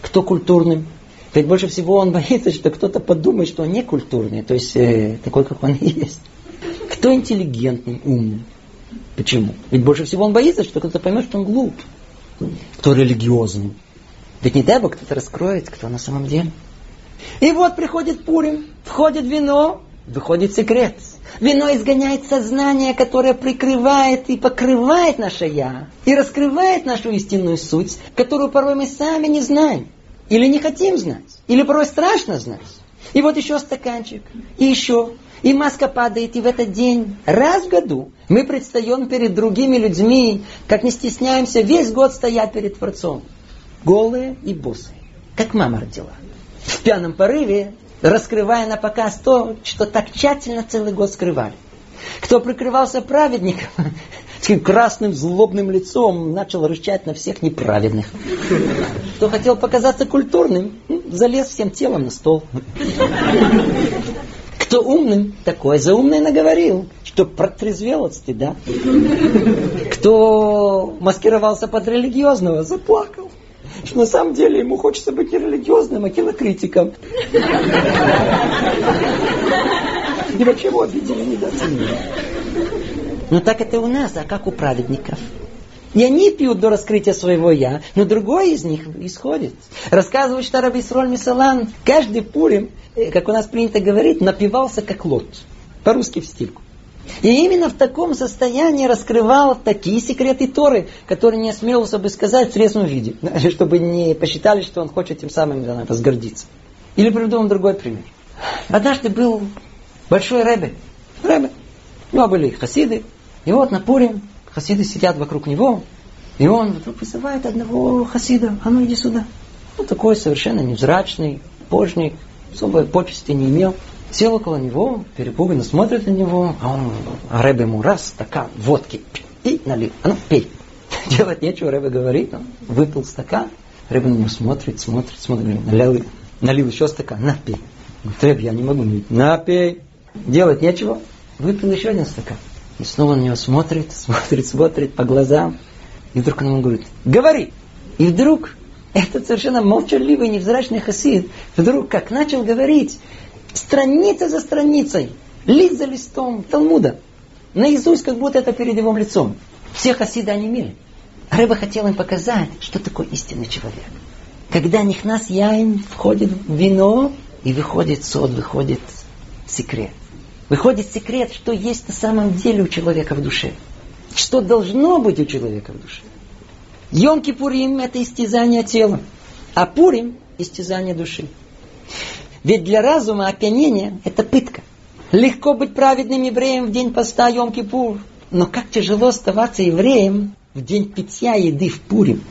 [SPEAKER 1] Кто культурным? Ведь больше всего он боится, что кто-то подумает, что он не культурный, то есть э, такой, как он и есть. Кто интеллигентный, умный? Почему? Ведь больше всего он боится, что кто-то поймет, что он глуп. Кто религиозный. Ведь не дай Бог кто-то раскроет, кто на самом деле. И вот приходит Пурим, входит вино, выходит секрет. Вино изгоняет сознание, которое прикрывает и покрывает наше «я», и раскрывает нашу истинную суть, которую порой мы сами не знаем, или не хотим знать, или порой страшно знать. И вот еще стаканчик, и еще, и маска падает, и в этот день, раз в году, мы предстаем перед другими людьми, как не стесняемся весь год стоять перед Творцом голые и босые, как мама родила. В пьяном порыве, раскрывая на показ то, что так тщательно целый год скрывали. Кто прикрывался праведником, таким красным злобным лицом начал рычать на всех неправедных. Кто хотел показаться культурным, залез всем телом на стол. Кто умным, такое за умное наговорил, что протрезвел от стыда. Кто маскировался под религиозного, заплакал что на самом деле ему хочется быть не религиозным, а кинокритиком. И вообще его обидели, недооценили. Но так это у нас, а как у праведников? И они пьют до раскрытия своего «я», но другой из них исходит. Рассказывает, что Раби Исроль Мисалан каждый пурим, э, как у нас принято говорить, напивался как лот. По-русски в стильку. И именно в таком состоянии раскрывал такие секреты Торы, которые не осмелился бы сказать в средственном виде, чтобы не посчитали, что он хочет тем самым да, возгордиться. Или приведу вам другой пример. Однажды был большой рэбе. Рэбе. У него были хасиды. И вот на Пурим хасиды сидят вокруг него. И он вдруг вызывает одного хасида. А ну иди сюда. Ну такой совершенно невзрачный, пожник, особой почести не имел. Сел около него, перепуганно смотрит на него, а он, а Рэбе ему раз, стакан водки, и налил. А ну, пей. Делать нечего, Рэбе говорит, он выпил стакан, Рэбе на него смотрит, смотрит, смотрит, налил, налил еще стакан, на, пей. Говорит, Рэбе, я не могу. На, пей. Делать нечего, выпил еще один стакан. И снова на него смотрит, смотрит, смотрит по глазам. И вдруг он ему говорит, говори. И вдруг этот совершенно молчаливый, невзрачный хасид, вдруг как начал говорить, страница за страницей, лист за листом Талмуда. Наизусть, как будто это перед его лицом. Все хасиды онемели. А Рыба хотел им показать, что такое истинный человек. Когда нихнас яин входит в вино, и выходит сод, выходит секрет. Выходит секрет, что есть на самом деле у человека в душе. Что должно быть у человека в душе. Йом-Кипурим – это истязание тела, а Пурим – истязание души. Ведь для разума опьянение – это пытка. Легко быть праведным евреем в день поста Йом-Кипур, но как тяжело оставаться евреем в день питья еды в Пурим.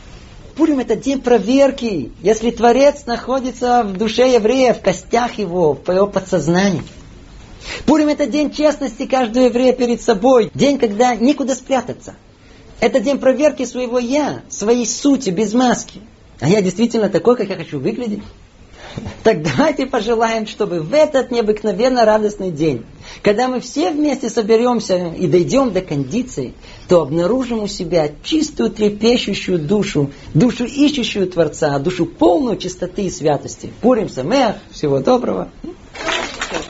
[SPEAKER 1] Пурим это день проверки, если Творец находится в душе еврея, в костях его, в его подсознании. Пурим это день честности каждого еврея перед собой, день, когда некуда спрятаться. Это день проверки своего «я», своей сути, без маски. А я действительно такой, как я хочу выглядеть? Так давайте пожелаем, чтобы в этот необыкновенно радостный день, когда мы все вместе соберемся и дойдем до кондиции, то обнаружим у себя чистую трепещущую душу, душу ищущую Творца, душу полную чистоты и святости. Пурим Самех, всего доброго.